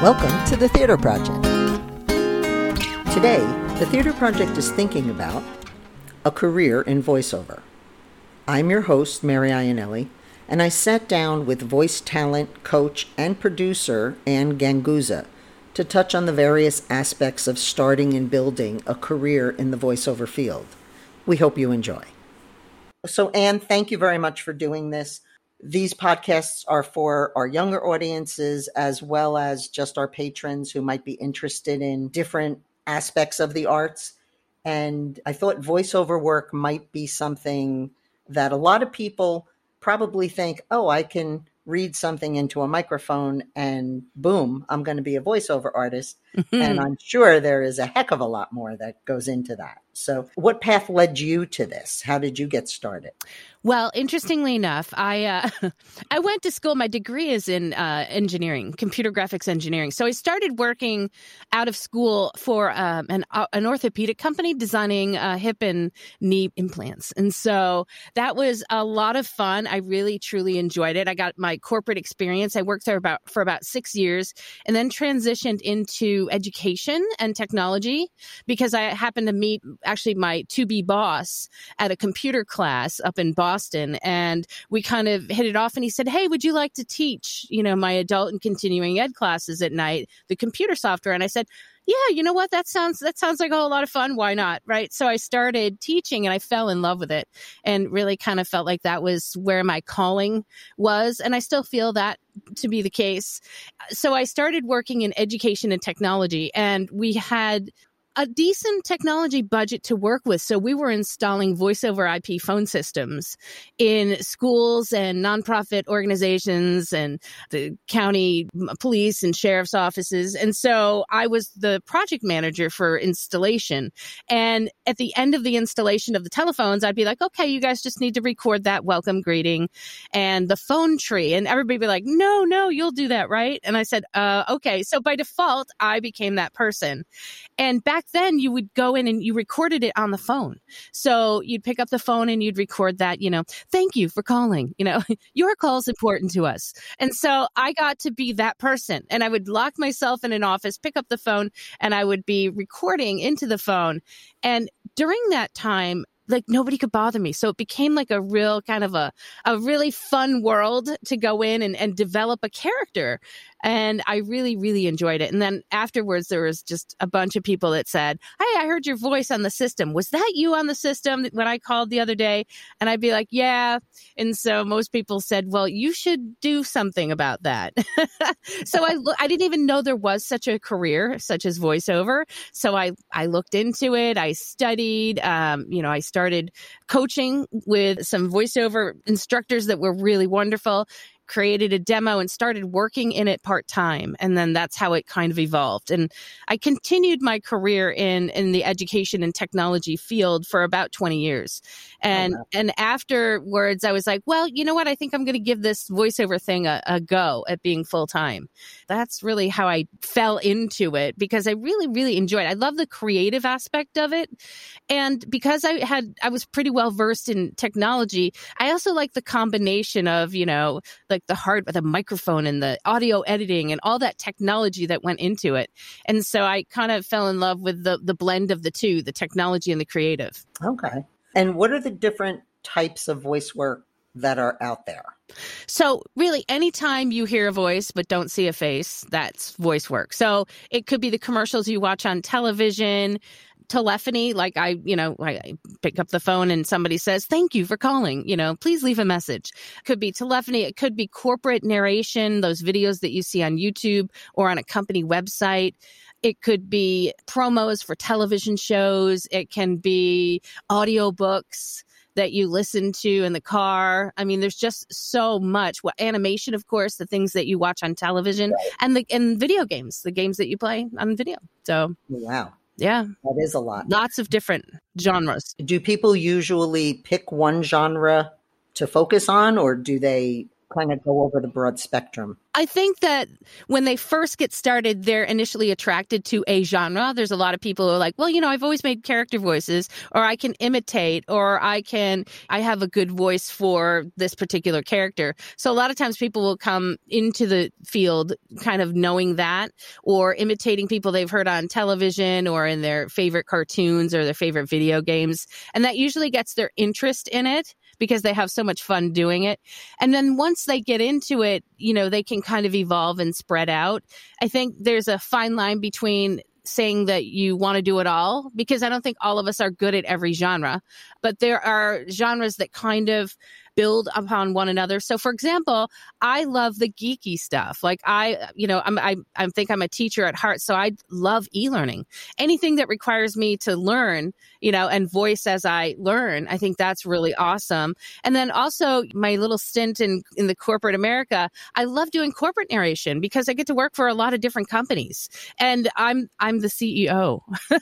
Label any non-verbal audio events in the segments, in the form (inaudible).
Welcome to the Theater Project. Today, the Theater Project is thinking about a career in voiceover. I'm your host, Mary Ionelli, and I sat down with voice talent coach and producer Anne Ganguzza to touch on the various aspects of starting and building a career in the voiceover field. We hope you enjoy. So, Anne, thank you very much for doing this. These podcasts are for our younger audiences as well as just our patrons who might be interested in different aspects of the arts. And I thought voiceover work might be something that a lot of people probably think, oh, I can read something into a microphone and boom, I'm going to be a voiceover artist. Mm-hmm. (laughs) And I'm sure there is a heck of a lot more that goes into that. So, what path led you to this? How did you get started? Well, interestingly enough, I uh, (laughs) I went to school. My degree is in uh, engineering, computer graphics engineering. So I started working out of school for um, an uh, an orthopedic company designing uh, hip and knee implants, and so that was a lot of fun. I really truly enjoyed it. I got my corporate experience. I worked there about for about six years, and then transitioned into education and technology because I happened to meet actually my to be boss at a computer class up in Boston Boston and we kind of hit it off and he said, Hey, would you like to teach, you know, my adult and continuing ed classes at night, the computer software? And I said, yeah, you know what? That sounds that sounds like a whole lot of fun. Why not? Right. So I started teaching and I fell in love with it and really kind of felt like that was where my calling was. And I still feel that to be the case. So I started working in education and technology and we had a decent technology budget to work with. So we were installing voice over IP phone systems in schools and nonprofit organizations and the county police and sheriff's offices. And so I was the project manager for installation. And at the end of the installation of the telephones, I'd be like, okay, you guys just need to record that welcome greeting and the phone tree. And everybody be like, no, no, you'll do that, right? And I said, uh, okay. So by default, I became that person. And back then you would go in and you recorded it on the phone. So you'd pick up the phone and you'd record that, you know, thank you for calling. You know, (laughs) your call is important to us. And so I got to be that person and I would lock myself in an office, pick up the phone and I would be recording into the phone. And during that time, like nobody could bother me. So it became like a real kind of a, a really fun world to go in and, and develop a character and I really, really enjoyed it. And then afterwards, there was just a bunch of people that said, Hey, I heard your voice on the system. Was that you on the system when I called the other day? And I'd be like, Yeah. And so most people said, Well, you should do something about that. (laughs) so I, I didn't even know there was such a career such as voiceover. So I, I looked into it. I studied, um, you know, I started coaching with some voiceover instructors that were really wonderful created a demo and started working in it part time. And then that's how it kind of evolved. And I continued my career in, in the education and technology field for about 20 years. Oh, and, oh, wow. and afterwards, I was like, well, you know what? I think I'm going to give this voiceover thing a, a go at being full time. That's really how I fell into it because I really, really enjoyed it. I love the creative aspect of it. And because I had, I was pretty well versed in technology, I also like the combination of, you know, the like the hard the microphone and the audio editing and all that technology that went into it. And so I kind of fell in love with the the blend of the two, the technology and the creative. Okay. And what are the different types of voice work that are out there? So, really, anytime you hear a voice but don't see a face, that's voice work. So, it could be the commercials you watch on television, telephony, like I, you know, I pick up the phone and somebody says, thank you for calling, you know, please leave a message. Could be telephony. It could be corporate narration, those videos that you see on YouTube or on a company website. It could be promos for television shows. It can be audiobooks that you listen to in the car. I mean, there's just so much. What animation, of course, the things that you watch on television, right. and the and video games, the games that you play on video. So wow, yeah. That is a lot. Lots of different genres. Do people usually pick one genre to focus on or do they kind of go over the broad spectrum? I think that when they first get started, they're initially attracted to a genre. There's a lot of people who are like, well, you know, I've always made character voices, or I can imitate, or I can, I have a good voice for this particular character. So a lot of times people will come into the field kind of knowing that, or imitating people they've heard on television or in their favorite cartoons or their favorite video games. And that usually gets their interest in it because they have so much fun doing it. And then once they get into it, you know, they can kind of evolve and spread out. I think there's a fine line between saying that you want to do it all because I don't think all of us are good at every genre, but there are genres that kind of build upon one another. So, for example, I love the geeky stuff. Like I, you know, I'm, I, I think I'm a teacher at heart, so I love e-learning. Anything that requires me to learn, you know, and voice as I learn, I think that's really awesome. And then also my little stint in in the corporate America, I love doing corporate narration because I get to work for a lot of different companies, and I'm I'm the CEO. (laughs)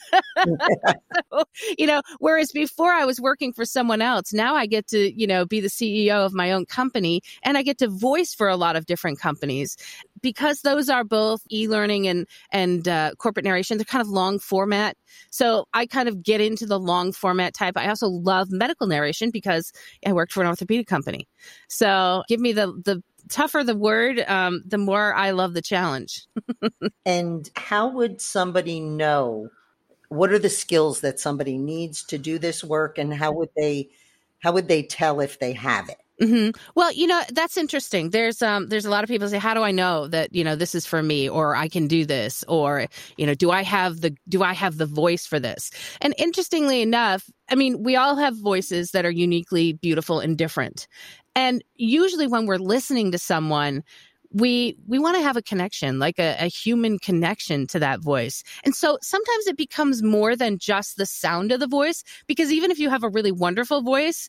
so, you know, whereas before I was working for someone else, now I get to you know be the CEO CEO of my own company and I get to voice for a lot of different companies because those are both e-learning and and uh, corporate narration. They're kind of long format, so I kind of get into the long format type. I also love medical narration because I worked for an orthopedic company. So give me the the tougher the word, um, the more I love the challenge. (laughs) and how would somebody know? What are the skills that somebody needs to do this work, and how would they? How would they tell if they have it? Mm-hmm. Well, you know that's interesting. There's um there's a lot of people say, how do I know that you know this is for me, or I can do this, or you know, do I have the do I have the voice for this? And interestingly enough, I mean, we all have voices that are uniquely beautiful and different. And usually, when we're listening to someone, we we want to have a connection like a, a, human connection to that voice. And so sometimes it becomes more than just the sound of the voice because even if you have a really wonderful voice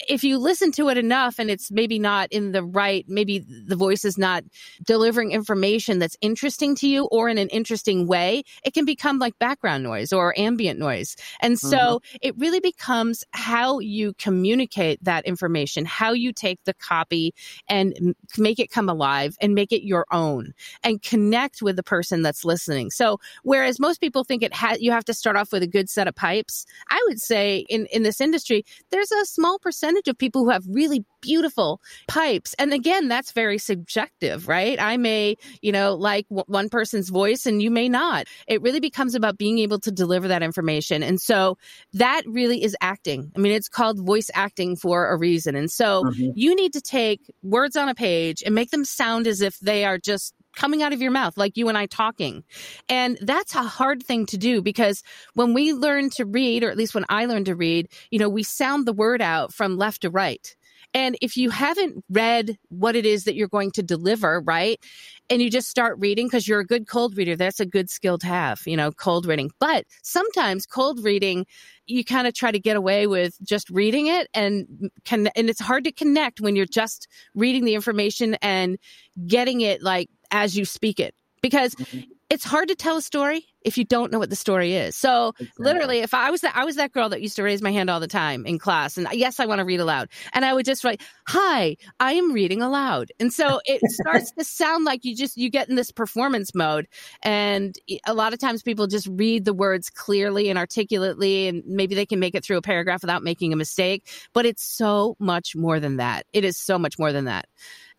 if you listen to it enough and it's maybe not in the right, maybe the voice is not delivering information that's interesting to you or in an interesting way, it can become like background noise or ambient noise. And so mm-hmm. it really becomes how you communicate that information, how you take the copy and make it come alive and make it your own and connect with the person that's listening. So whereas most people think it has, you have to start off with a good set of pipes, I would say in, in this industry, there's a small percentage percentage of people who have really beautiful pipes. And again, that's very subjective, right? I may, you know, like w- one person's voice and you may not. It really becomes about being able to deliver that information. And so that really is acting. I mean, it's called voice acting for a reason. And so mm-hmm. you need to take words on a page and make them sound as if they are just coming out of your mouth, like you and I talking. And that's a hard thing to do because when we learn to read, or at least when I learned to read, you know, we sound the word out from left to right. And if you haven't read what it is that you're going to deliver, right? And you just start reading because you're a good cold reader, that's a good skill to have, you know, cold reading. But sometimes cold reading, you kind of try to get away with just reading it and can, and it's hard to connect when you're just reading the information and getting it like as you speak it because mm-hmm. it's hard to tell a story if you don't know what the story is. So exactly. literally, if I was that, I was that girl that used to raise my hand all the time in class, and yes, I want to read aloud, and I would just write, "Hi, I am reading aloud," and so it starts to sound like you just you get in this performance mode, and a lot of times people just read the words clearly and articulately, and maybe they can make it through a paragraph without making a mistake, but it's so much more than that. It is so much more than that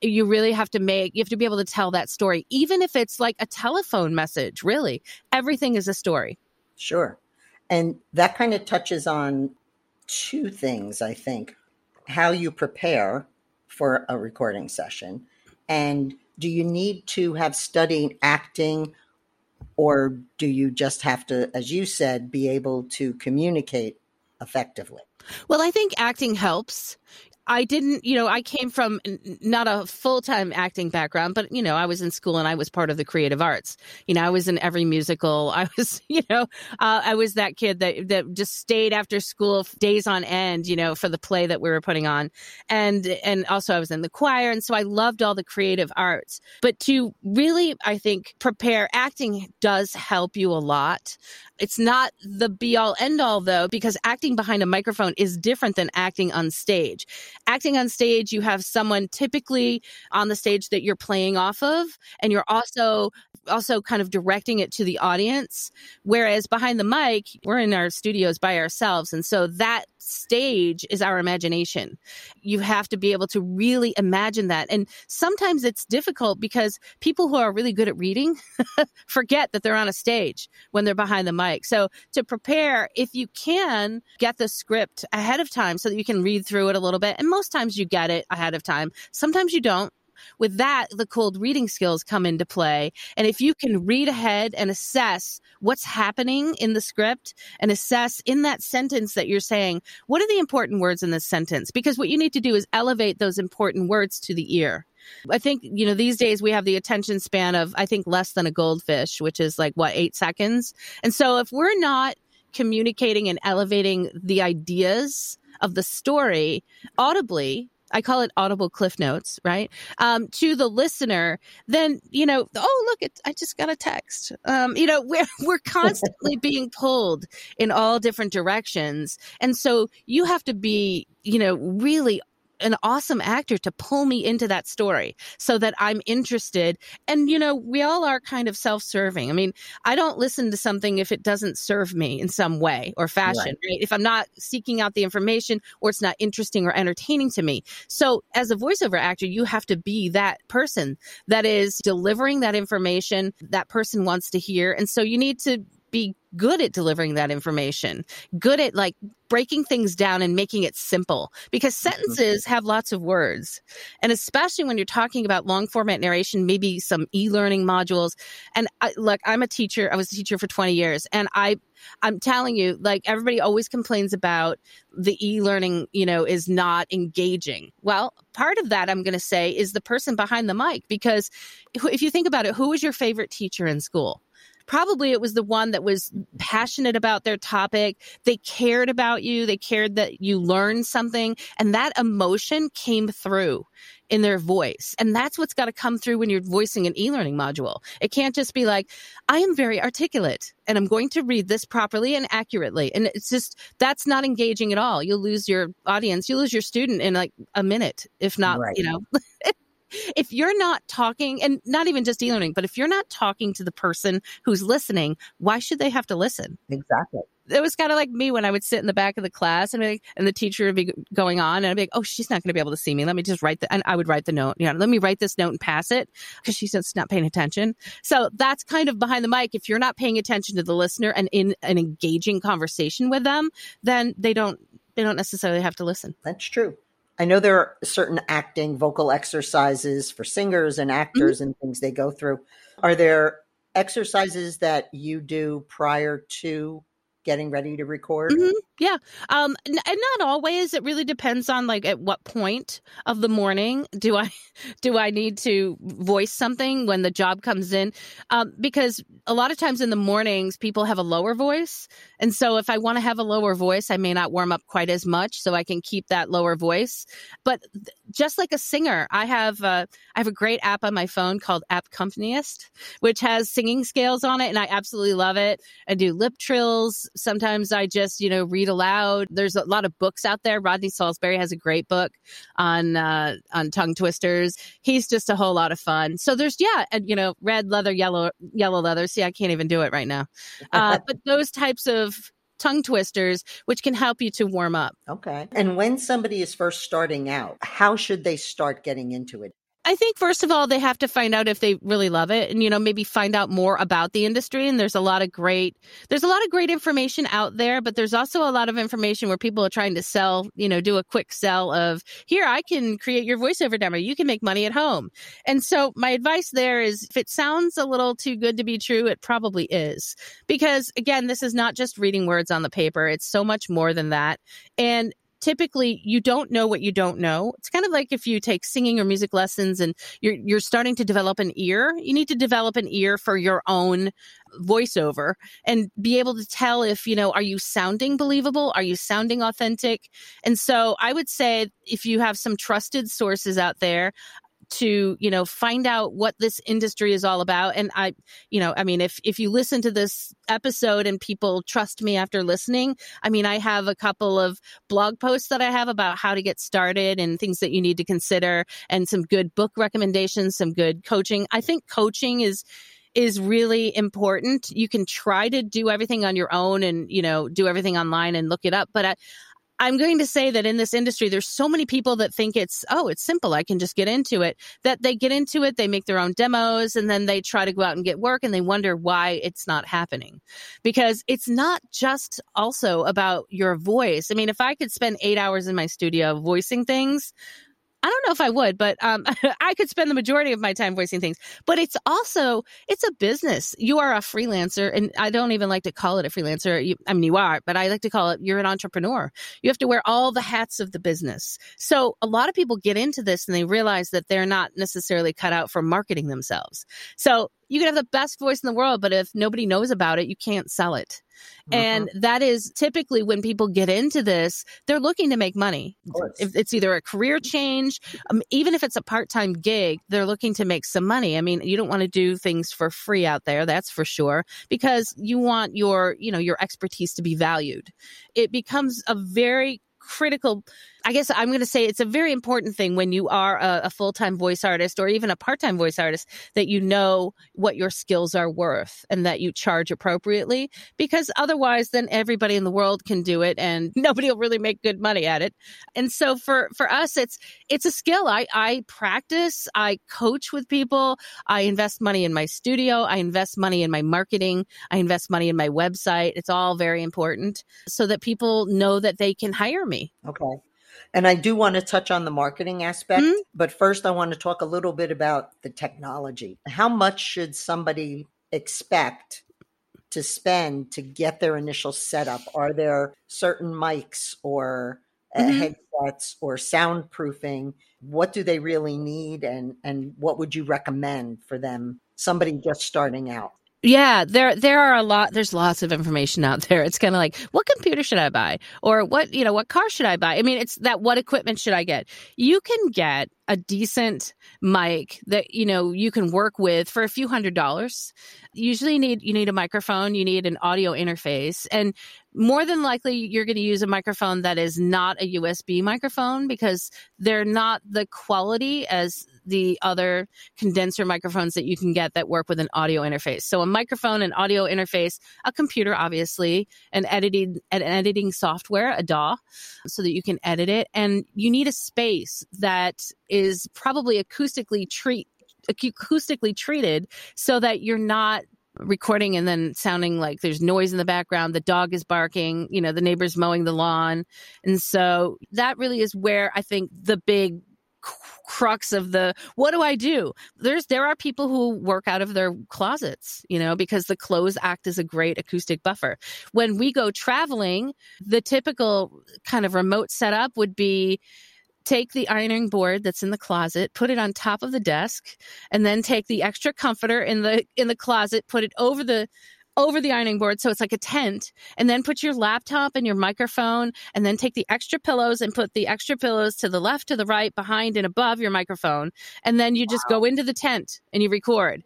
you really have to make you have to be able to tell that story even if it's like a telephone message really. Everything is a story. Sure. And that kind of touches on two things i think. How you prepare for a recording session and do you need to have studied acting or do you just have to as you said be able to communicate effectively? Well, I think acting helps. I didn't, you know, I came from not a full time acting background, but, you know, I was in school and I was part of the creative arts. You know, I was in every musical. (laughs) I was, you know, uh, I was that kid that, that just stayed after school days on end, you know, for the play that we were putting on. And, and also I was in the choir. And so I loved all the creative arts. But to really, I think, prepare, acting does help you a lot. It's not the be all end all though, because acting behind a microphone is different than acting on stage acting on stage, you have someone typically on the stage that you're playing off of, and you're also also kind of directing it to the audience. Whereas behind the mic, we're in our studios by ourselves. And so that stage is our imagination. You have to be able to really imagine that. And sometimes it's difficult because people who are really good at reading (laughs) forget that they're on a stage when they're behind the mic. So to prepare, if you can get the script ahead of time so that you can read through it a little bit, and most times you get it ahead of time, sometimes you don't with that, the cold reading skills come into play. And if you can read ahead and assess what's happening in the script and assess in that sentence that you're saying, what are the important words in this sentence? Because what you need to do is elevate those important words to the ear. I think, you know, these days we have the attention span of, I think, less than a goldfish, which is like, what, eight seconds? And so if we're not communicating and elevating the ideas of the story audibly, I call it audible cliff notes, right? Um, to the listener, then, you know, oh, look, it, I just got a text. Um, you know, (laughs) we're, we're constantly being pulled in all different directions. And so you have to be, you know, really an awesome actor to pull me into that story so that I'm interested. And, you know, we all are kind of self serving. I mean, I don't listen to something if it doesn't serve me in some way or fashion, right. right. If I'm not seeking out the information or it's not interesting or entertaining to me. So as a voiceover actor, you have to be that person that is delivering that information that person wants to hear. And so you need to be good at delivering that information, good at like breaking things down and making it simple because mm-hmm. sentences have lots of words. And especially when you're talking about long format narration, maybe some e-learning modules. And I, look, I'm a teacher. I was a teacher for 20 years and I, I'm telling you, like everybody always complains about the e-learning, you know, is not engaging. Well, part of that I'm going to say is the person behind the mic because if you think about it, who was your favorite teacher in school? Probably it was the one that was passionate about their topic. They cared about you. They cared that you learned something and that emotion came through in their voice. And that's what's got to come through when you're voicing an e-learning module. It can't just be like, I am very articulate and I'm going to read this properly and accurately. And it's just, that's not engaging at all. You'll lose your audience. You lose your student in like a minute, if not, right. you know. (laughs) if you're not talking and not even just e-learning but if you're not talking to the person who's listening why should they have to listen exactly it was kind of like me when I would sit in the back of the class and like, and the teacher would be going on and I'd be like, oh, she's not going to be able to see me. Let me just write the, and I would write the note. You know, let me write this note and pass it because she's just not paying attention. So that's kind of behind the mic. If you're not paying attention to the listener and in an engaging conversation with them, then they don't, they don't necessarily have to listen. That's true. I know there are certain acting vocal exercises for singers and actors mm-hmm. and things they go through. Are there exercises that you do prior to getting ready to record? Mm-hmm. Yeah. Um, and not always. It really depends on like at what point of the morning do I (laughs) do I need to voice something when the job comes in? Um, because a lot of times in the mornings people have a lower voice, and so if I want to have a lower voice, I may not warm up quite as much, so I can keep that lower voice. But just like a singer, I have uh, I have a great app on my phone called Appcompanyist, which has singing scales on it, and I absolutely love it. I do lip trills. Sometimes I just you know read read aloud. There's a lot of books out there. Rodney Saulsberry has a great book on uh, on tongue twisters. He's just a whole lot of fun. So there's yeah, and you know, red leather, yellow yellow leather. See, I can't even do it right now. Uh, (laughs) but those types of tongue twisters, which can help you to warm up. Okay. And when somebody is first starting out, how should they start getting into it? I think first of all, they have to find out if they really love it and, you know, maybe find out more about the industry. And there's a lot of great, there's a lot of great information out there, but there's also a lot of information where people are trying to sell, you know, do a quick sell of here, I can create your voiceover demo. You can make money at home. And so my advice there is if it sounds a little too good to be true, it probably is because again, this is not just reading words on the paper. It's so much more than that. And typically you don't know what you don't know. It's kind of like if you take singing or music lessons and you're you're starting to develop an ear, you need to develop an ear for your own voiceover and be able to tell if, you know, are you sounding believable? Are you sounding authentic? And so I would say if you have some trusted sources out there, to you know find out what this industry is all about and i you know i mean if if you listen to this episode and people trust me after listening i mean i have a couple of blog posts that i have about how to get started and things that you need to consider and some good book recommendations some good coaching i think coaching is is really important. You can try to do everything on your own and, you know, do everything online and look it up. But I, I'm going to say that in this industry, there's so many people that think it's, oh, it's simple. I can just get into it. That they get into it, they make their own demos, and then they try to go out and get work and they wonder why it's not happening. Because it's not just also about your voice. I mean, if I could spend eight hours in my studio voicing things, I don't know if I would, but um, (laughs) I could spend the majority of my time voicing things. But it's also it's a business. You are a freelancer, and I don't even like to call it a freelancer. You, I mean, you are, but I like to call it you're an entrepreneur. You have to wear all the hats of the business. So a lot of people get into this and they realize that they're not necessarily cut out for marketing themselves. So you can have the best voice in the world, but if nobody knows about it, you can't sell it. Mm-hmm. And that is typically when people get into this, they're looking to make money. If it's either a career change, um, even if it's a part time gig, they're looking to make some money. I mean, you don't want to do things for free out there, that's for sure, because you want your, you know, your expertise to be valued. It becomes a very critical I guess I'm going to say it's a very important thing when you are a, a full time voice artist or even a part time voice artist that you know what your skills are worth and that you charge appropriately because otherwise then everybody in the world can do it and (laughs) nobody will really make good money at it. And so for, for us, it's, it's a skill. I, I practice, I coach with people, I invest money in my studio, I invest money in my marketing, I invest money in my website. It's all very important so that people know that they can hire me. Okay. And I do want to touch on the marketing aspect, mm-hmm. but first I want to talk a little bit about the technology. How much should somebody expect to spend to get their initial setup? Are there certain mics or uh, mm-hmm. headsets or soundproofing? What do they really need and and what would you recommend for them somebody just starting out? Yeah, there there are a lot there's lots of information out there. It's kind of like what computer should I buy or what, you know, what car should I buy? I mean, it's that what equipment should I get? You can get a decent mic that you know you can work with for a few hundred dollars. Usually you need you need a microphone, you need an audio interface and more than likely you're going to use a microphone that is not a USB microphone because they're not the quality as the other condenser microphones that you can get that work with an audio interface. So a microphone, an audio interface, a computer, obviously, an editing, an editing software, a DAW, so that you can edit it. And you need a space that is probably acoustically treat acoustically treated so that you're not recording and then sounding like there's noise in the background the dog is barking you know the neighbor's mowing the lawn and so that really is where i think the big crux of the what do I do? There's there are people who work out of their closets, you know, because the clothes act as a great acoustic buffer. When we go traveling, the typical kind of remote setup would be take the ironing board that's in the closet, put it on top of the desk, and then take the extra comforter in the in the closet, put it over the over the ironing board so it's like a tent and then put your laptop and your microphone and then take the extra pillows and put the extra pillows to the left to the right behind and above your microphone and then you just wow. go into the tent and you record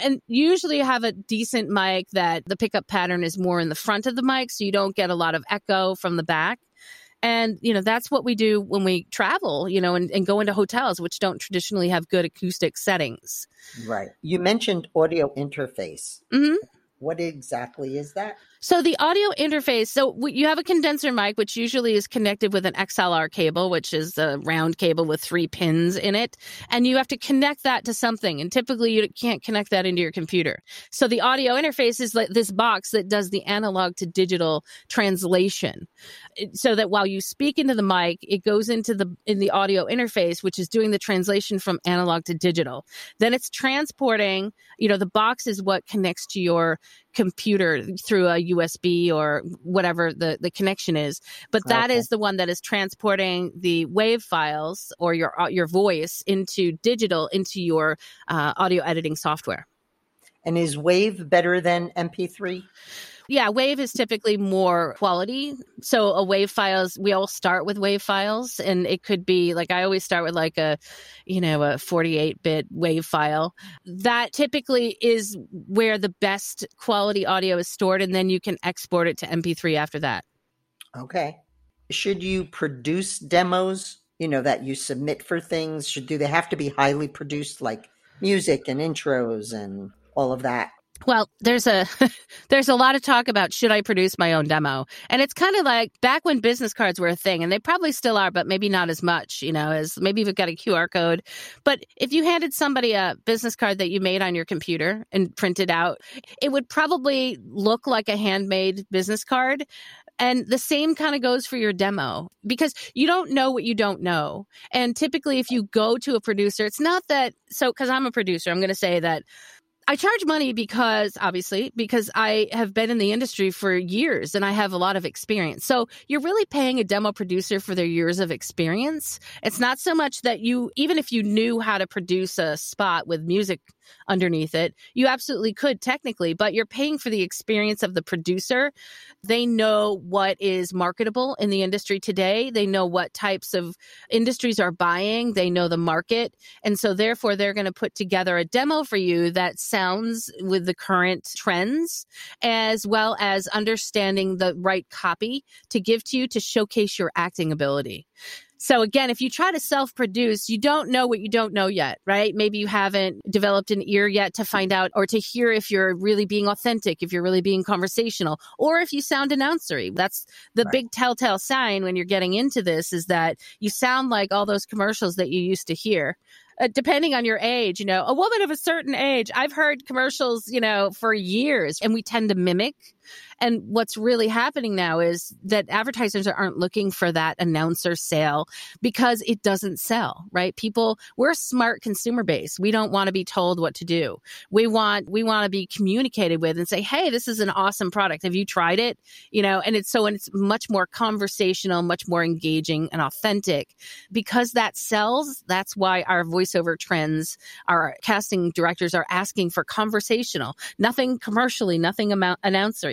and usually you have a decent mic that the pickup pattern is more in the front of the mic so you don't get a lot of echo from the back and, you know, that's what we do when we travel, you know, and, and go into hotels, which don't traditionally have good acoustic settings. Right. You mentioned audio interface. Mm-hmm. What exactly is that? So the audio interface, so you have a condenser mic, which usually is connected with an XLR cable, which is a round cable with three pins in it. And you have to connect that to something. And typically you can't connect that into your computer. So the audio interface is like this box that does the analog to digital translation. So that while you speak into the mic, it goes into the, in the audio interface, which is doing the translation from analog to digital. Then it's transporting, you know, the box is what connects to your computer through a USB or whatever the, the connection is. But that okay. is the one that is transporting the wave files or your uh, your voice into digital into your uh, audio editing software. And is Wave better than MP3? Yeah, Wave is typically more quality. So a WAV files, we all start with Wave files and it could be like I always start with like a, you know, a 48-bit Wave file. That typically is where the best quality audio is stored and then you can export it to MP3 after that. Okay. Should you produce demos, you know, that you submit for things? Should do they have to be highly produced like music and intros and all of that? Well, there's a (laughs) there's a lot of talk about should I produce my own demo, and it's kind of like back when business cards were a thing, and they probably still are, but maybe not as much. You know, as maybe you've got a QR code, but if you handed somebody a business card that you made on your computer and printed out, it would probably look like a handmade business card. And the same kind of goes for your demo because you don't know what you don't know. And typically, if you go to a producer, it's not that so, because I'm a producer, I'm going to say that I charge money because obviously because I have been in the industry for years and I have a lot of experience. So you're really paying a demo producer for their years of experience. It's not so much that you even if you knew how to produce a spot with music underneath it. You absolutely could technically, but you're paying for the experience of the producer. They know what is marketable in the industry today. They know what types of industries are buying. They know the market. And so therefore they're going to put together a demo for you that sounds with the current trends as well as understanding the right copy to give to you to showcase your acting ability. So again, if you try to self produce, you don't know what you don't know yet, right? Maybe you haven't developed an ear yet to find out or to hear if you're really being authentic, if you're really being conversational, or if you sound announcery. That's the right. big telltale sign when you're getting into this is that you sound like all those commercials that you used to hear uh, depending on your age, you know, a woman of a certain age, I've heard commercials, you know, for years and we tend to mimic. And what's really happening now is that advertisers aren't looking for that announcer sale because it doesn't sell, right? People, we're a smart consumer base. We don't want to be told what to do. We want, we want to be communicated with and say, Hey, this is an awesome product. Have you tried it? You know, and it's so, and it's much more conversational, much more engaging and authentic because that sells. That's why our voice voiceover trends, our casting directors are asking for conversational, nothing commercially, nothing amount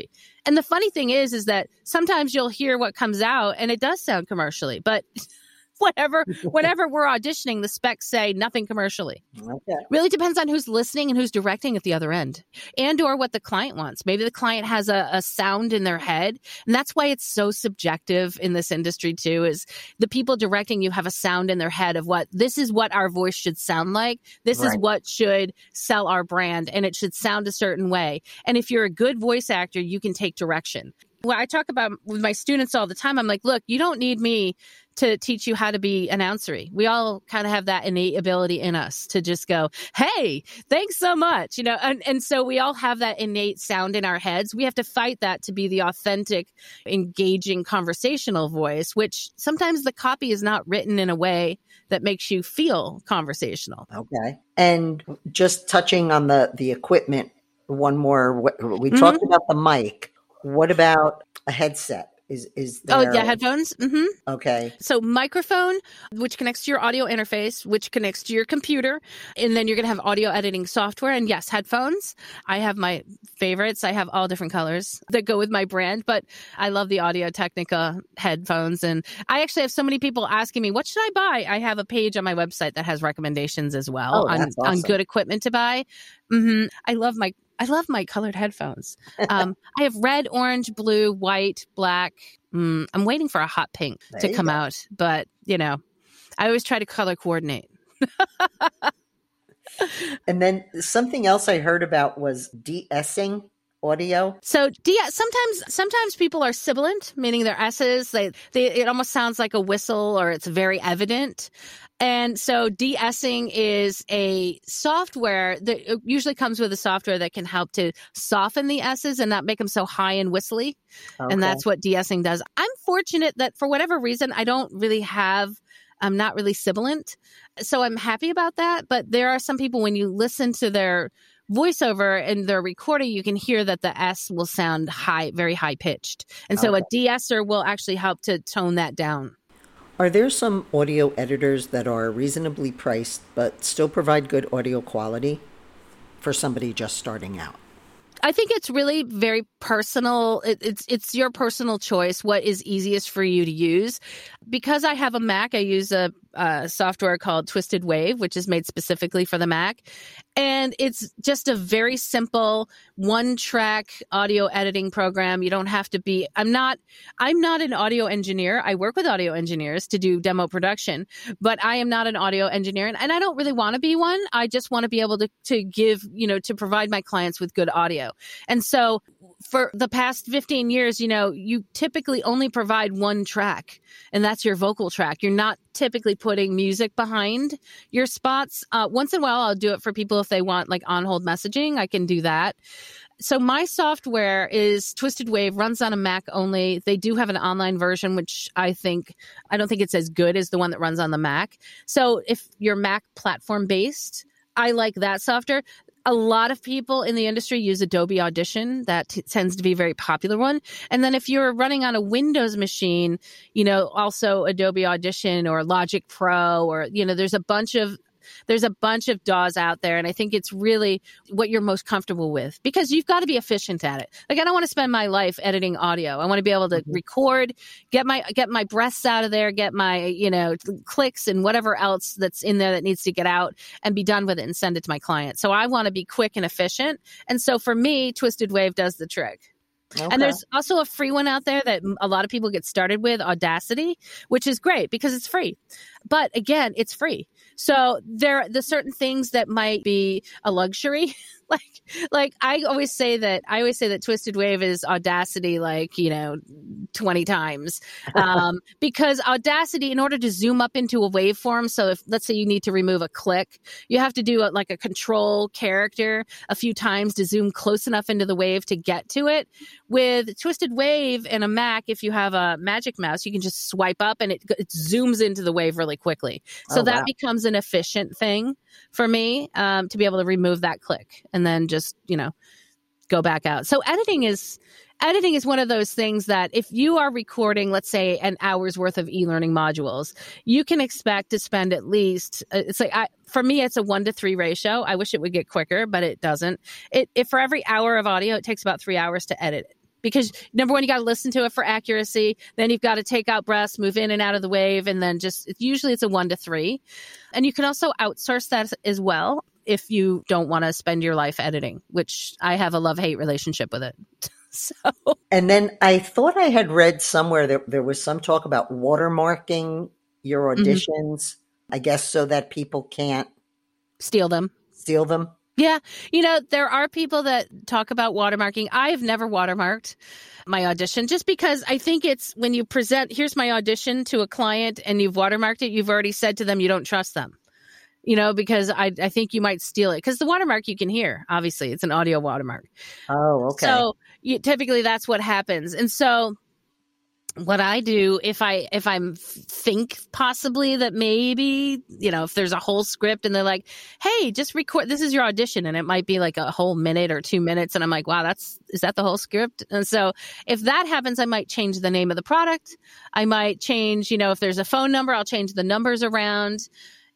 announcery. And the funny thing is, is that sometimes you'll hear what comes out and it does sound commercially, but (laughs) (laughs) whenever (laughs) whenever we're auditioning, the specs say nothing commercially. Okay. Really depends on who's listening and who's directing at the other end, and or what the client wants. Maybe the client has a, a sound in their head, and that's why it's so subjective in this industry too. Is the people directing you have a sound in their head of what this is what our voice should sound like. This right. is what should sell our brand, and it should sound a certain way. And if you're a good voice actor, you can take direction. Well, I talk about with my students all the time. I'm like, look, you don't need me to teach you how to be announcery. We all kind of have that innate ability in us to just go, Hey, thanks so much. You know, and, and so we all have that innate sound in our heads. We have to fight that to be the authentic, engaging conversational voice, which sometimes the copy is not written in a way that makes you feel conversational. Okay. And just touching on the, the equipment, one more, we mm-hmm. talked about the mic. What about a headset? Is is there... oh yeah headphones? Mm-hmm. Okay. So microphone, which connects to your audio interface, which connects to your computer, and then you're gonna have audio editing software. And yes, headphones. I have my favorites. I have all different colors that go with my brand, but I love the Audio Technica headphones. And I actually have so many people asking me, what should I buy? I have a page on my website that has recommendations as well oh, on awesome. on good equipment to buy. Mm-hmm. I love my I love my colored headphones. (laughs) Um, I have red, orange, blue, white, black. Mm, I'm waiting for a hot pink there to come go. out, but you know, I always try to color coordinate. (laughs) and then something else I heard about was de-essing audio. So de- sometimes sometimes people are sibilant, meaning their s's. They, they it almost sounds like a whistle or it's very evident. And so de-essing is a software that uh, usually comes with a software that can help to soften the S's and not make them so high and whistly. Okay. And that's what de-essing does. I'm fortunate that for whatever reason, I don't really have I'm not really sibilant. So I'm happy about that. But there are some people when you listen to their voiceover and their recording, you can hear that the S will sound high, very high pitched. And so okay. a de-esser will actually help to tone that down. Are there some audio editors that are reasonably priced but still provide good audio quality for somebody just starting out? I think it's really very personal. It, it's it's your personal choice. What is easiest for you to use? Because I have a Mac, I use a, a software called Twisted Wave, which is made specifically for the Mac, and it's just a very simple one track audio editing program. You don't have to be. I'm not. I'm not an audio engineer. I work with audio engineers to do demo production, but I am not an audio engineer, and, and I don't really want to be one. I just want to be able to to give you know to provide my clients with good audio. And so for the past 15 years, you know, you typically only provide one track, and that's your vocal track. You're not typically putting music behind your spots. Uh, once in a while, I'll do it for people if they want like on hold messaging. I can do that. So my software is Twisted Wave, runs on a Mac only. They do have an online version, which I think I don't think it's as good as the one that runs on the Mac. So if you're Mac platform based, I like that software a lot of people in the industry use Adobe Audition. That t- tends to be a very popular one. And then if you're running on a Windows machine, you know, also Adobe Audition or Logic Pro or, you know, there's a bunch of there's a bunch of DAWs out there, and I think it's really what you're most comfortable with because you've got to be efficient at it. Like I don't want to spend my life editing audio. I want to be able to mm-hmm. record, get my get my breaths out of there, get my you know clicks and whatever else that's in there that needs to get out, and be done with it and send it to my client. So I want to be quick and efficient, and so for me, Twisted Wave does the trick. Okay. And there's also a free one out there that a lot of people get started with, Audacity, which is great because it's free. But again, it's free. So there are the certain things that might be a luxury (laughs) (laughs) like like I always say that I always say that Twisted Wave is Audacity like, you know, 20 times. Um, (laughs) because Audacity in order to zoom up into a waveform, so if let's say you need to remove a click, you have to do a, like a control character a few times to zoom close enough into the wave to get to it. With Twisted Wave and a Mac, if you have a Magic Mouse, you can just swipe up and it, it zooms into the wave really quickly. So oh, that wow. becomes an efficient thing for me um, to be able to remove that click and then just you know go back out. So editing is editing is one of those things that if you are recording let's say an hour's worth of e-learning modules you can expect to spend at least uh, it's like I, for me it's a one to three ratio i wish it would get quicker but it doesn't it, it for every hour of audio it takes about three hours to edit it because number one, you got to listen to it for accuracy. Then you've got to take out breaths, move in and out of the wave, and then just usually it's a one to three. And you can also outsource that as well if you don't want to spend your life editing, which I have a love hate relationship with it. (laughs) so. And then I thought I had read somewhere that there was some talk about watermarking your mm-hmm. auditions, mm-hmm. I guess, so that people can't steal them. Steal them. Yeah. You know, there are people that talk about watermarking. I've never watermarked my audition just because I think it's when you present, here's my audition to a client and you've watermarked it, you've already said to them you don't trust them. You know, because I, I think you might steal it because the watermark you can hear, obviously, it's an audio watermark. Oh, okay. So you, typically that's what happens. And so what I do if I if I'm think possibly that maybe you know if there's a whole script and they're like, hey, just record this is your audition and it might be like a whole minute or two minutes and I'm like, wow, that's is that the whole script? And so if that happens, I might change the name of the product. I might change, you know, if there's a phone number, I'll change the numbers around,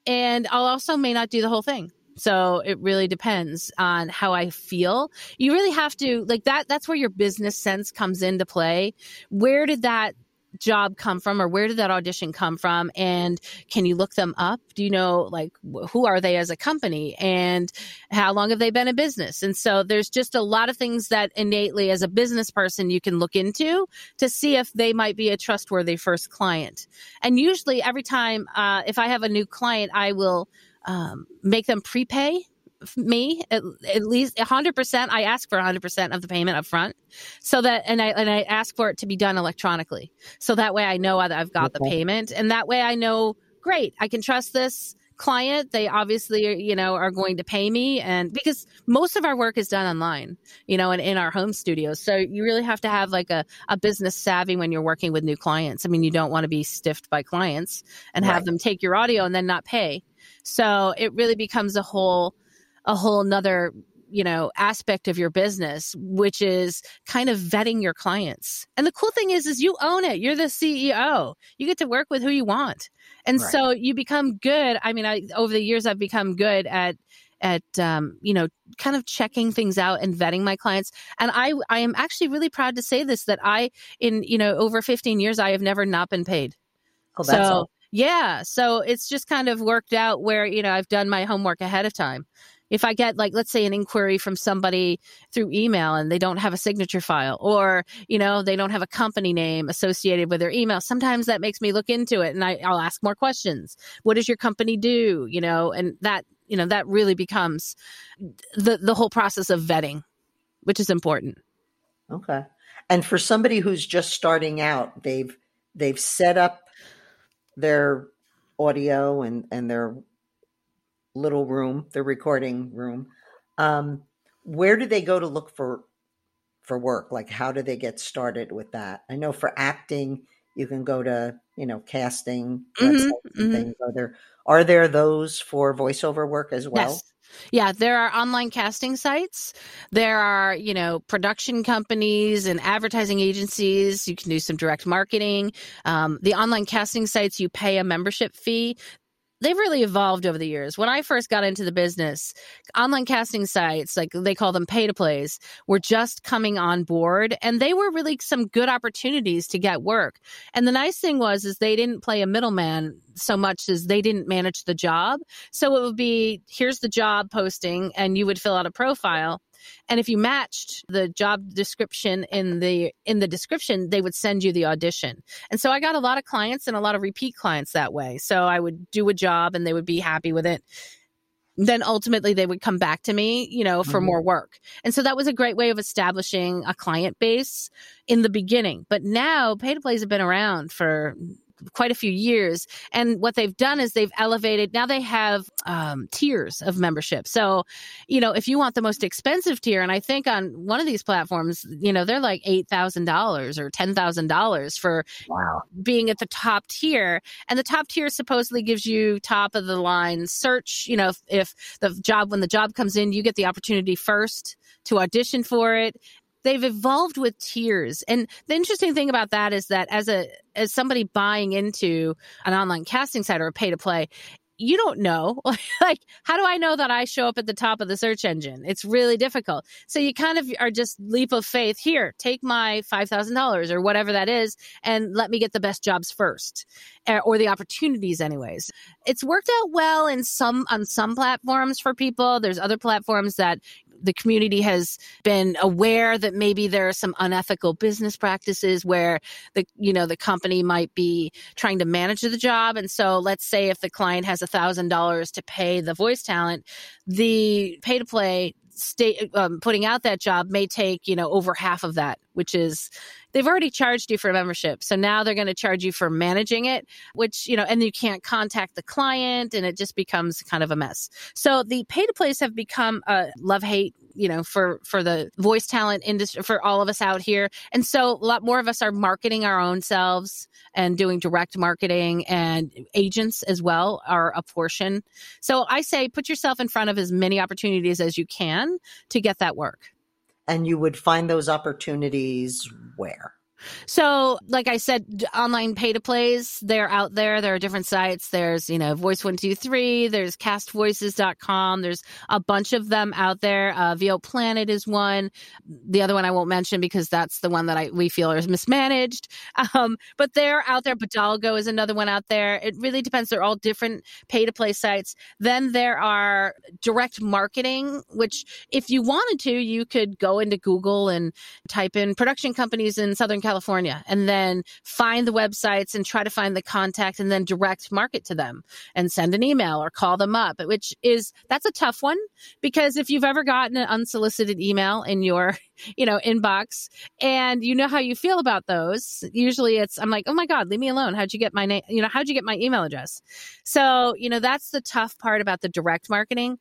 and I'll also may not do the whole thing. So it really depends on how I feel. You really have to like that that's where your business sense comes into play. Where did that job come from or where did that audition come from and can you look them up? Do you know like who are they as a company and how long have they been in business? And so there's just a lot of things that innately as a business person you can look into to see if they might be a trustworthy first client. And usually every time uh, if i have a new client i will um, make them prepay me at, at least 100% i ask for 100% of the payment up front so that and i and i ask for it to be done electronically. So that way i know that i've got okay. the payment and that way i know great i can trust this client. They obviously you know are going to pay me and because most of our work is done online you know and in our home studios. So you really have to have like a, a business savvy when you're working with new clients. I mean you don't want to be stiffed by clients and right. have them take your audio and then not pay. So it really becomes a whole a whole nother you know aspect of your business which is kind of vetting your clients. And the cool thing is is you own it. You're the ceo you get to work with who you want. And right. so you become good. I mean i over the years i've become good at at um, you know kind of checking things out and vetting my clients. And i i am actually really proud to say this that i in you know over 15 years i have never not been paid. Oh, that's so all. yeah. So it's just kind of worked out where you know i've done my homework ahead of time if I get like let's say an inquiry from somebody through email and they don't have a signature file or you know they don't have a company name associated with their email sometimes that makes me look into it and I, I'll ask more questions. What does your company do? You know and that you know that really becomes the the whole process of vetting which is important. Okay. And for somebody who's just starting out they've they've set up their audio and and their little room, the recording room. Um, where do they go to look for for work? Like, how do they get started with that? I know for acting, you can go to you know casting mm-hmm, mm-hmm. things. Are there are there those for voiceover work as well? Yes. Yeah, there are online casting sites. There are, you know, production companies and advertising agencies. You can do some direct marketing. Um, the online casting sites, you pay a membership fee they've really evolved over the years. When I first got into the business, online casting sites, like they call them pay to plays, were just coming on board and they were really some good opportunities to get work. And the nice thing was is they didn't play a middleman so much as they didn't manage the job. So it would be here's the job posting and you would fill out a profile and if you matched the job description in the in the description they would send you the audition and so i got a lot of clients and a lot of repeat clients that way so i would do a job and they would be happy with it then ultimately they would come back to me, you know, for mm-hmm. more work. And so that was a great way of establishing a client base in the beginning. But now pay to plays have been around for quite a few years. And what they've done is they've elevated, now they have um, tiers of membership. So, you know, if you want the most expensive tier, and I think on one of these platforms, you know, they're like $8,000 or $10,000 for wow. being at the top tier. And the top tier supposedly gives you top of the line search. You know, if, if the job, when the job comes in, you get the opportunity first to audition for it they've evolved with tiers. And the interesting thing about that is that as a as somebody buying into an online casting site or a pay to play, you don't know. (laughs) Like how do i know that i show up at the top of the search engine? It's really difficult. So you kind of are just leap of faith here take my $5000 or whatever that is and let me get the best jobs first or the opportunities anyways. It's worked out well in some on some platforms for people. There's other platforms that the community has been aware that maybe there are some unethical business practices where the you know the company might be trying to manage the job. And so let's say if the client has a thousand dollars to pay the voice talent the pay to play state um, putting out that job may take you know over half of that which is they've already charged you for membership. So now they're going to charge you for managing it which you know and you can't contact the client and it just becomes kind of a mess. So the pay to plays have become a love hate you know for for the voice talent industry for all of us out here. And so a lot more of us are marketing our own selves and doing direct marketing and agents as well are a portion. So i say put yourself in front of as many opportunities as you can to get that work and you would find those opportunities where so, like I said, online pay to plays, they're out there. There are different sites. There's, you know, Voice123, there's castvoices.com. There's a bunch of them out there. Uh, VO Planet is one. The other one I won't mention because that's the one that I we feel is mismanaged. (laughs) Um, but they're out there. Bodalgo is another one out there. It really depends. They're all different pay to play sites. Then there are direct marketing, which if you wanted to, you could go into Google and type in production companies in Southern California and then find the websites and try to find the contact and then direct market to them and send an email or call them up, which is that's a tough one because if you've ever gotten an unsolicited email in your, (laughs) you know, inbox and you know how you feel about those, usually it's I'm like, "Oh my god, leave me alone. How'd you get my name? You know, how'd you get my email address?" So, you know, that's the tough part about the direct marketing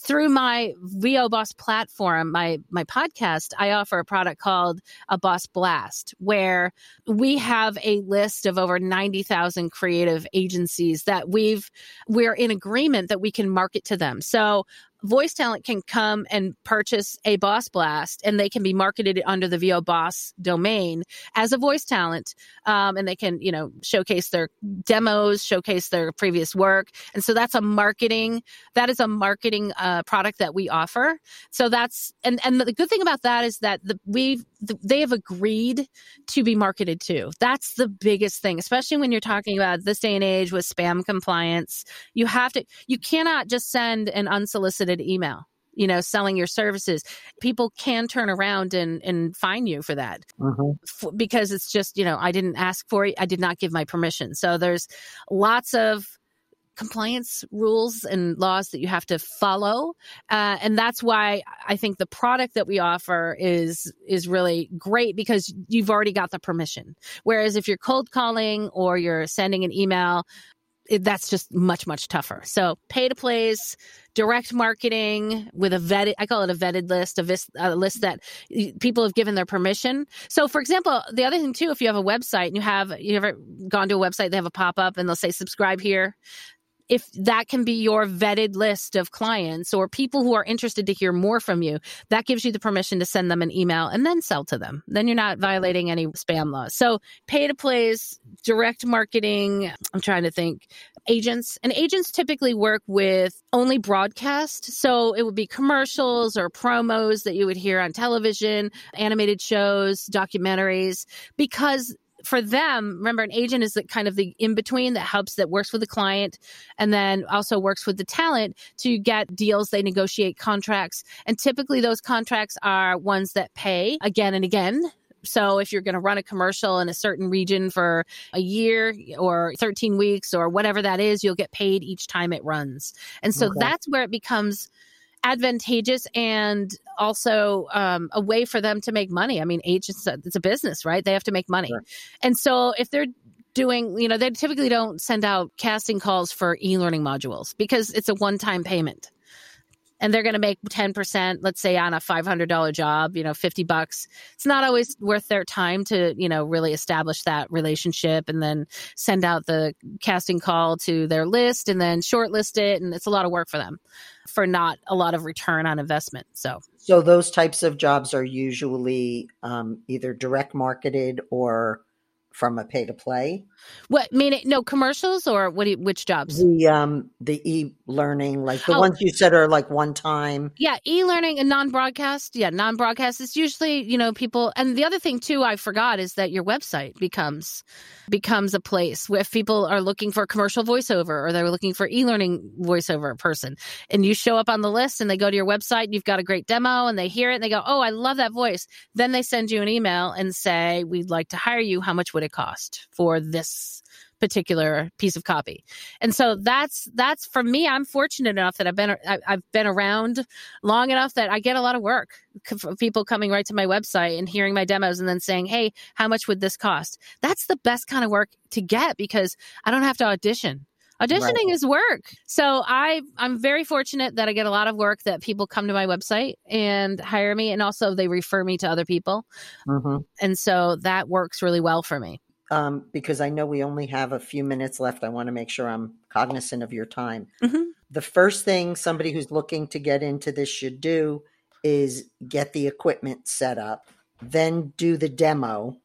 through my VO Boss platform, my my podcast, I offer a product called a Boss Blast, where we have a list of over ninety thousand creative agencies that we've we're in agreement that we can market to them. So voice talent can come and purchase a boss blast and they can be marketed under the vo boss domain as a voice talent um, and they can you know showcase their demos showcase their previous work. And so that's a marketing that is a marketing uh, product that we offer. So that's and and the good thing about that is that the we've they have agreed to be marketed to. That's the biggest thing especially when you're talking about this day and age with spam compliance. You have to you cannot just send an unsolicited email you know selling your services. People can turn around and and fine you for that. Mm-hmm. f- because it's just you know i didn't ask for it. I did not give my permission. So there's lots of compliance rules and laws that you have to follow. Uh, and that's why i think the product that we offer is is really great because you've already got the permission. Whereas if you're cold calling or you're sending an email it, that's just much much tougher. So pay to plays direct marketing with a vetted i call it a vetted list a, vis, a list that people have given their permission. So for example the other thing too if you have a website and you have you ever gone to a website they have a pop-up and they'll say subscribe here if that can be your vetted list of clients or people who are interested to hear more from you, that gives you the permission to send them an email and then sell to them. Then you're not violating any spam laws. So pay to plays, direct marketing, I'm trying to think, agents. And agents typically work with only broadcast. So it would be commercials or promos that you would hear on television, animated shows, documentaries, because for them, remember, an agent is the kind of the in between that helps, that works with the client, and then also works with the talent to get deals. They negotiate contracts, and typically those contracts are ones that pay again and again. So if you're going to run a commercial in a certain region for a year or 13 weeks or whatever that is, you'll get paid each time it runs. And so Okay. that's where it becomes advantageous and also um, a way for them to make money. I mean, agents, it's a business, right? They have to make money. Sure. And so if they're doing, you know, they typically don't send out casting calls for e learning modules because it's a one time payment. And they're going to make 10%, let's say on a $500 job, you know, 50 bucks. It's not always worth their time to, you know, really establish that relationship and then send out the casting call to their list and then shortlist it. And it's a lot of work for them for not a lot of return on investment. So, So those types of jobs are usually um, either direct marketed or from a pay to play. What mean no commercials or what do you, which jobs? The um the e learning, like the Oh. ones you said are like one time. Yeah, e-learning and non-broadcast. Yeah, non-broadcast is usually, you know, people and the other thing too I forgot is that your website becomes becomes a place where if people are looking for commercial voiceover or they're looking for e-learning voiceover person and you show up on the list and they go to your website and you've got a great demo and they hear it and they go, "Oh, I love that voice." Then they send you an email and say, "We'd like to hire you. How much would it cost for this particular piece of copy?" And so that's that's for me. I'm fortunate enough that I've been I- I've been around long enough that I get a lot of work people coming right to my website and hearing my demos and then saying, "Hey, how much would this cost?" That's the best kind of work to get because I don't have to audition. Auditioning is work. So I I'm very fortunate that I get a lot of work that people come to my website and hire me and also they refer me to other people. hmm And so that works really well for me. Um, because I know we only have a few minutes left. I want to make sure I'm cognizant of your time. Mhm. The first thing somebody who's looking to get into this should do is get the equipment set up, then do the demo,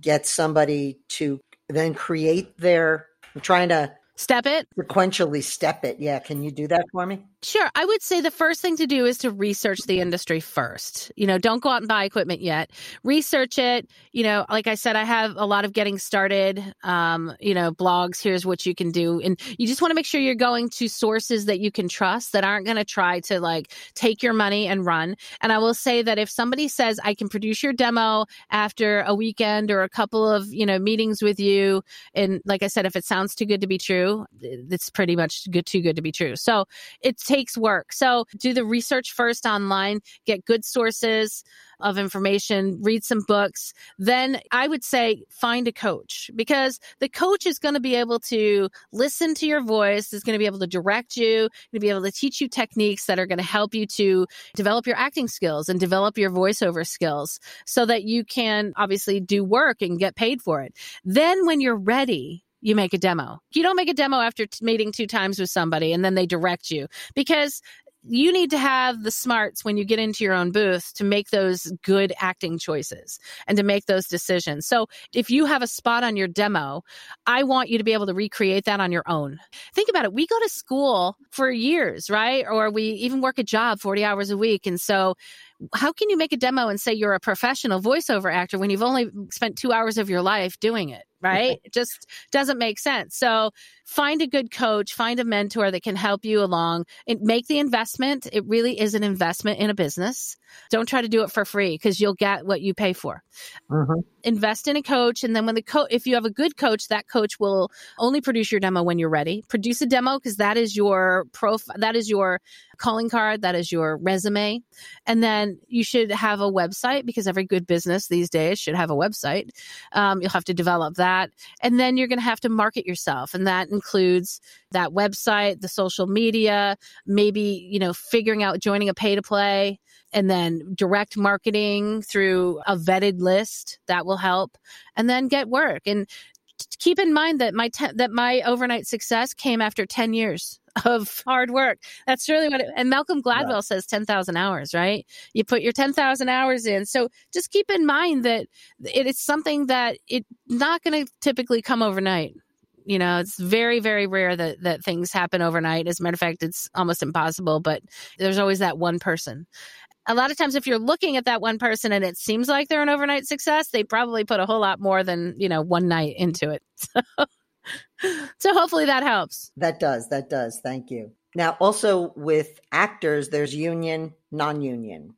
get somebody to then create their. I'm trying to Step it. sequentially step it. Yeah, can you do that for me? Sure. I would say the first thing to do is to research the industry first. You know, don't go out and buy equipment yet. Research it. You know, like I said, I have a lot of getting started, um, you know, blogs. Here's what you can do. And you just want to make sure you're going to sources that you can trust that aren't going to try to like take your money and run. And I will say that if somebody says, I can produce your demo after a weekend or a couple of, you know, meetings with you, and like I said, if it sounds too good to be true, it's pretty much good, too good to be true. So it takes work. So do the research first online, get good sources of information, read some books. Then I would say find a coach because the coach is going to be able to listen to your voice, is going to be able to direct you, going to be able to teach you techniques that are going to help you to develop your acting skills and develop your voiceover skills so that you can obviously do work and get paid for it. Then when you're ready, you make a demo. You don't make a demo after t- meeting two times with somebody and then they direct you because you need to have the smarts when you get into your own booth to make those good acting choices and to make those decisions. So if you have a spot on your demo, I want you to be able to recreate that on your own. Think about it. We go to school for years, right? Or we even work a job 40 hours a week. And so how can you make a demo and say you're a professional voiceover actor when you've only spent two hours of your life doing it? Right? it just doesn't make sense. So find a good coach, find a mentor that can help you along and make the investment. It really is an investment in a business. Don't try to do it for free because you'll get what you pay for. Mm-hmm. Invest in a coach. And then when the coach, if you have a good coach, that coach will only produce your demo when you're ready. Produce a demo because that is your profile, that is your calling card, that is your resume. And then you should have a website because every good business these days should have a website. Um, you'll have to develop that. And then you're going to have to market yourself. And that includes that website, the social media, maybe, you know, figuring out joining a pay to play and then direct marketing through a vetted list that will help and then get work and keep in mind that my te- that my overnight success came after 10 years of hard work. That's really what it, and Malcolm Gladwell yeah. says 10,000 hours, right? You put your 10,000 hours in. So just keep in mind that it is something that it's not going to typically come overnight. You know, it's very, very rare that, that things happen overnight. As a matter of fact, it's almost impossible, but there's always that one person a lot of times if you're looking at that one person and it seems like they're an overnight success, they probably put a whole lot more than, you know, one night into it. (laughs) So, so hopefully that helps. That does. That does. Thank you. Now, also with actors, there's union, non union.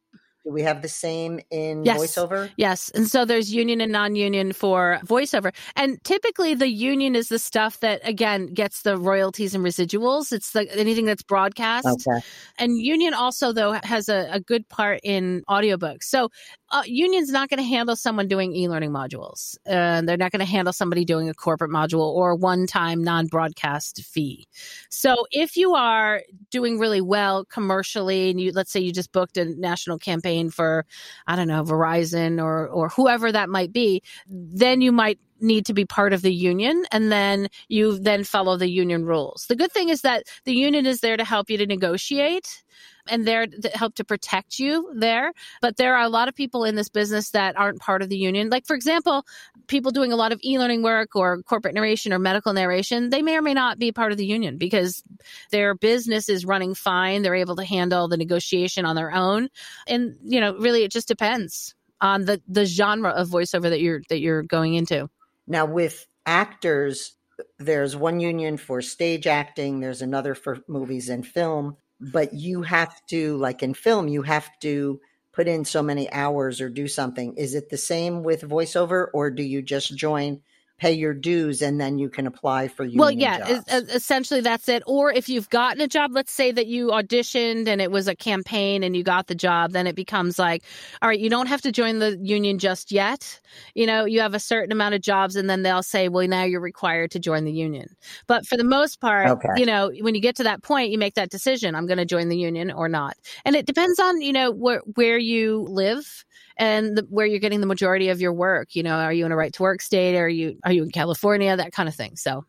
Do we have the same in yes. voiceover? Yes. And so there's union and non union for voiceover. And typically the union is the stuff that, again, gets the royalties and residuals. It's the, anything that's broadcast. Okay. And union also, though, has a, a good part in audiobooks. So uh, union's not going to handle someone doing e-learning modules. Uh, they're not going to handle somebody doing a corporate module or one-time non-broadcast fee. So if you are doing really well commercially, and you let's say you just booked a national campaign for, I don't know, Verizon or or whoever that might be, then you might need to be part of the union and then you then follow the union rules. The good thing is that the union is there to help you to negotiate and they're help to protect you there. But there are a lot of people in this business that aren't part of the union. Like, for example, people doing a lot of e learning work or corporate narration or medical narration, they may or may not be part of the union because their business is running fine. They're able to handle the negotiation on their own. And, you know, really it just depends on the, the genre of voiceover that you're that you're going into. Now with actors, there's one union for stage acting, there's another for movies and film but you have to like in film you have to put in so many hours or do something. Is it the same with voiceover or do you just join pay your dues and then you can apply for union well yeah jobs. essentially that's it. Or if you've gotten a job let's say that you auditioned and it was a campaign and you got the job then it becomes like all right you don't have to join the union just yet. You know you have a certain amount of jobs and then they'll say well now you're required to join the union. But for the most part okay. you know when you get to that point you make that decision i'm going to join the union or not. And it depends on you know where where you live and the, where you're getting the majority of your work. You know, are you in a right to work state? Are you are you in California? That kind of thing. So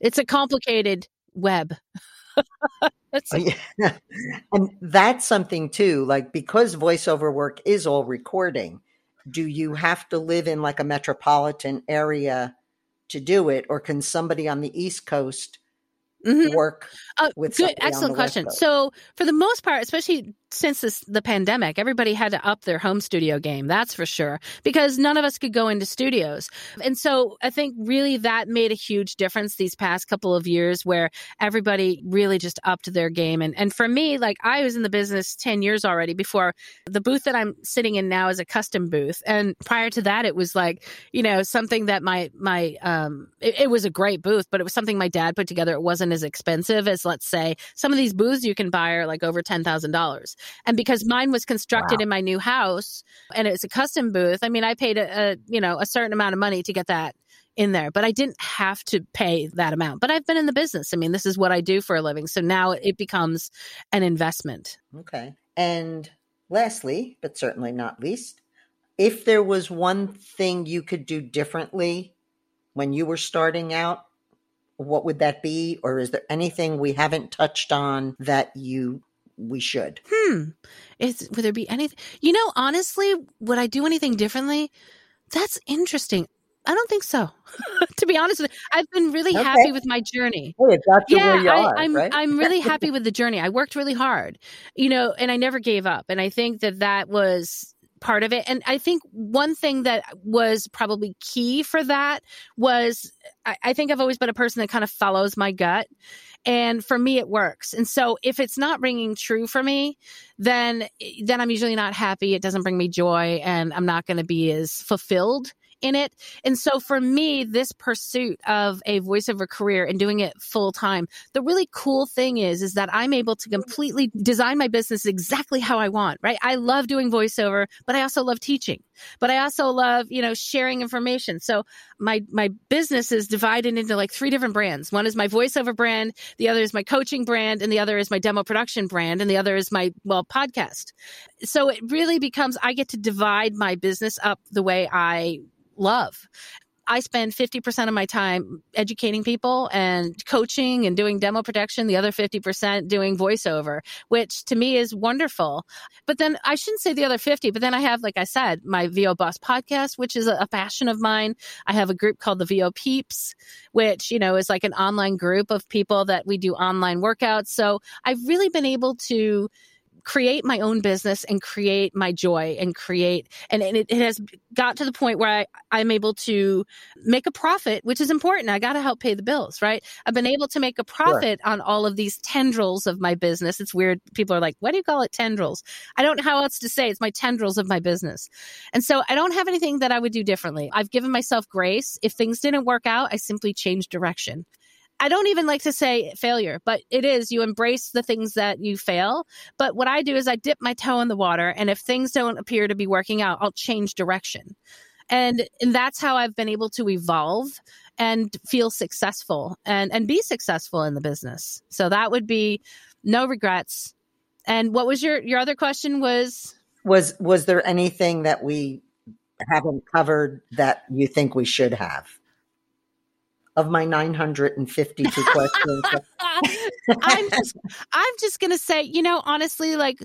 it's a complicated web. (laughs) that's oh, yeah. (laughs) and that's something too. Like because voiceover work is all recording, do you have to live in like a metropolitan area to do it, or can somebody on the East Coast mm-hmm. work uh, with good excellent question so for the most part especially since this, the pandemic everybody had to up their home studio game that's for sure because none of us could go into studios. And so i think really that made a huge difference these past couple of years where everybody really just upped their game. And and for me like i was in the business 10 years already before the booth that i'm sitting in now is a custom booth. And prior to that it was like you know something that my my um it, it was a great booth but it was something my dad put together. It wasn't as expensive as let's say some of these booths you can buy are like over $10,000. And because mine was constructed wow. in my new house and it's a custom booth, I mean I paid a, a you know a certain amount of money to get that in there, but I didn't have to pay that amount. But I've been in the business. I mean, this is what I do for a living. So now it becomes an investment. Okay. And lastly, but certainly not least, if there was one thing you could do differently when you were starting out, what would that be? Or is there anything we haven't touched on that you we should? Hmm. Is would there be anything? You know, honestly, would I do anything differently? That's interesting. I don't think so. (laughs) to be honest with you, I've been really Okay. happy with my journey. Hey, it got you yeah, I, are, I'm right? I'm really happy with the journey. I worked really hard, you know, and I never gave up. And I think that that was part of it. And I think one thing that was probably key for that was I, I think I've always been a person that kind of follows my gut. And for me, it works. And so if it's not ringing true for me, then then I'm usually not happy. It doesn't bring me joy, and I'm not going to be as fulfilled in it. And so for me, this pursuit of a voiceover career and doing it full time, the really cool thing is, is that I'm able to completely design my business exactly how I want, right? I love doing voiceover, but I also love teaching, but I also love, you know, sharing information. So my, my business is divided into like three different brands. One is my voiceover brand. The other is my coaching brand and the other is my demo production brand. And the other is my, well, podcast. So it really becomes, I get to divide my business up the way I love. I spend 50% of my time educating people and coaching and doing demo production, the other 50% doing voiceover, which to me is wonderful. But then I shouldn't say the other 50, but then I have, like I said, my VO Boss podcast, which is a, a passion of mine. I have a group called the VO Peeps, which, you know, is like an online group of people that we do online workouts. So I've really been able to create my own business and create my joy and create and, and it, it has got to the point where I, I'm able to make a profit, which is important. I got to help pay the bills, right? I've been able to make a profit on all of these tendrils of my business. It's weird. People are like, what do you call it tendrils? I don't know how else to say. It's my tendrils of my business. And so I don't have anything that I would do differently. I've given myself grace. If things didn't work out, I simply changed direction. I don't even like to say failure, but it is you embrace the things that you fail. But what I do is I dip my toe in the water, and if things don't appear to be working out, I'll change direction. And, and that's how I've been able to evolve and feel successful and, and be successful in the business. So that would be no regrets. And what was your, your other question was? Was was there anything that we haven't covered that you think we should have? Of my 952 (laughs) questions. I'm just I'm just gonna say, you know, honestly, like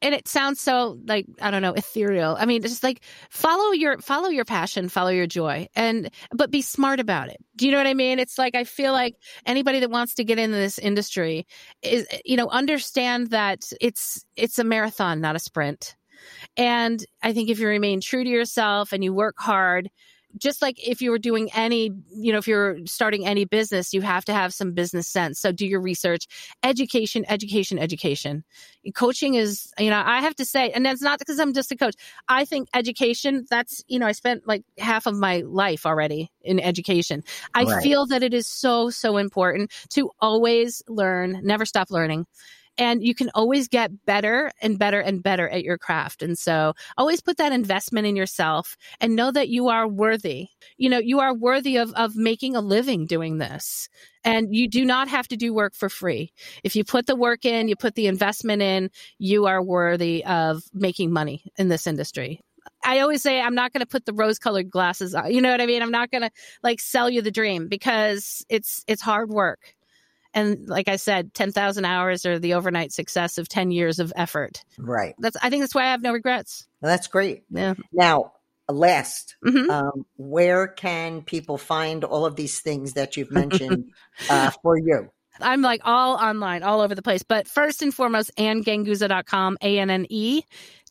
and it sounds so like, I don't know, ethereal. I mean, just like follow your follow your passion, follow your joy, and but be smart about it. Do you know what I mean? It's like I feel like anybody that wants to get into this industry is you know, understand that it's it's a marathon, not a sprint. And I think if you remain true to yourself and you work hard, just like if you were doing any, you know, if you're starting any business, you have to have some business sense. So do your research, education, education, education. Coaching is, you know, I have to say, and that's not because I'm just a coach. I think education, that's, you know, I spent like half of my life already in education. I Right. feel that it is so, so important to always learn, never stop learning and you can always get better and better and better at your craft. And so always put that investment in yourself and know that you are worthy. You know, you are worthy of, of making a living doing this. And you do not have to do work for free. If you put the work in, you put the investment in, you are worthy of making money in this industry. I always say I'm not going to put the rose colored glasses on. You know what I mean? I'm not going to like sell you the dream because it's it's hard work. And like I said, 10,000 hours are the overnight success of 10 years of effort. right. That's I think that's why I have no regrets. Well, that's great. Yeah. Now, last, hmm um, where can people find all of these things that you've (laughs) mentioned uh, for you? I'm like all online, all over the place. But first and foremost, AnneGanguza.com, A N N E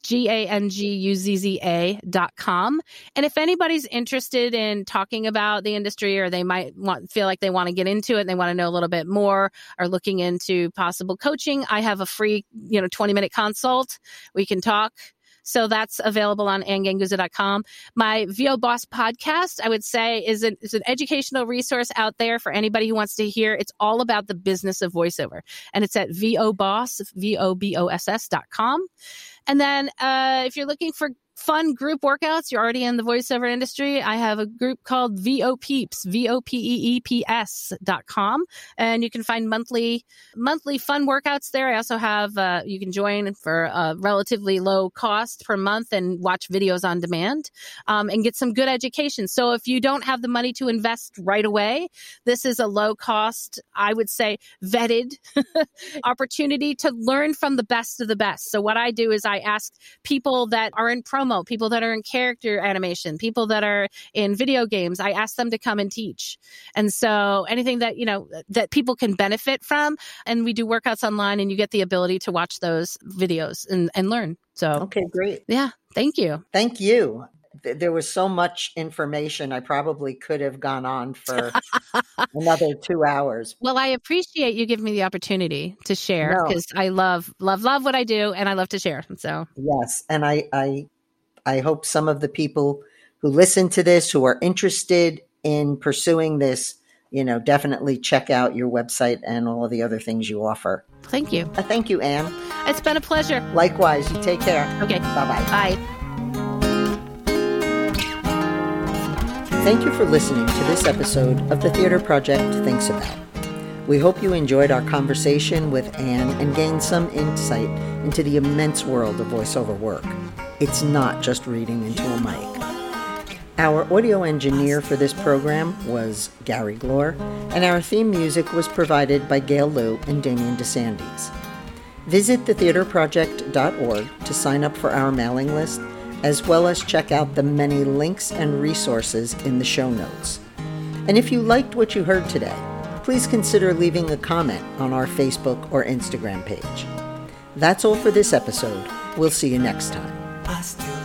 G A N G U Z Z A dot com. And if anybody's interested in talking about the industry or they might want feel like they want to get into it and they want to know a little bit more or looking into possible coaching, I have a free, you know, 20 minute consult. We can talk. So that's available on anneganguzza.com. My VO Boss podcast, I would say, is an, is an educational resource out there for anybody who wants to hear. It's all about the business of voiceover. And it's at VOBoss, V O B O S S dot com. And then uh, if you're looking for fun group workouts, you're already in the voiceover industry. I have a group called VO Peeps, V O P E E P S dot com, and you can find monthly monthly fun workouts there. I also have uh, you can join for a relatively low cost per month and watch videos on demand um, and get some good education. So if you don't have the money to invest right away, this is a low cost, I would say, vetted (laughs) opportunity to learn from the best of the best. So what I do is I ask people that are in promo, people that are in character animation, people that are in video games, I ask them to come and teach. And so anything that, you know, that people can benefit from. And we do workouts online and you get the ability to watch those videos and, and learn. So, Okay, great. yeah, thank you. Thank you. There was so much information. I probably could have gone on for (laughs) another two hours. Well, I appreciate you giving me the opportunity to share No. because I love, love, love what I do and I love to share. So, Yes, and I, I, I hope some of the people who listen to this who are interested in pursuing this, you know, definitely check out your website and all of the other things you offer. thank you. Uh, thank you, Anne. It's been a pleasure. Likewise, you take care. Okay. Bye bye. Bye. Thank you for listening to this episode of the Theater Project Thinks About. We hope you enjoyed our conversation with Anne and gained some insight into the immense world of voiceover work. It's not just reading into a mic. Our audio engineer for this program was Gary Glore, and our theme music was provided by Gail Liu and Damian DeSandes. Visit thetheaterproject.org to sign up for our mailing list, as well as check out the many links and resources in the show notes. And if you liked what you heard today, please consider leaving a comment on our Facebook or Instagram page. That's all for this episode. We'll see you next time. I still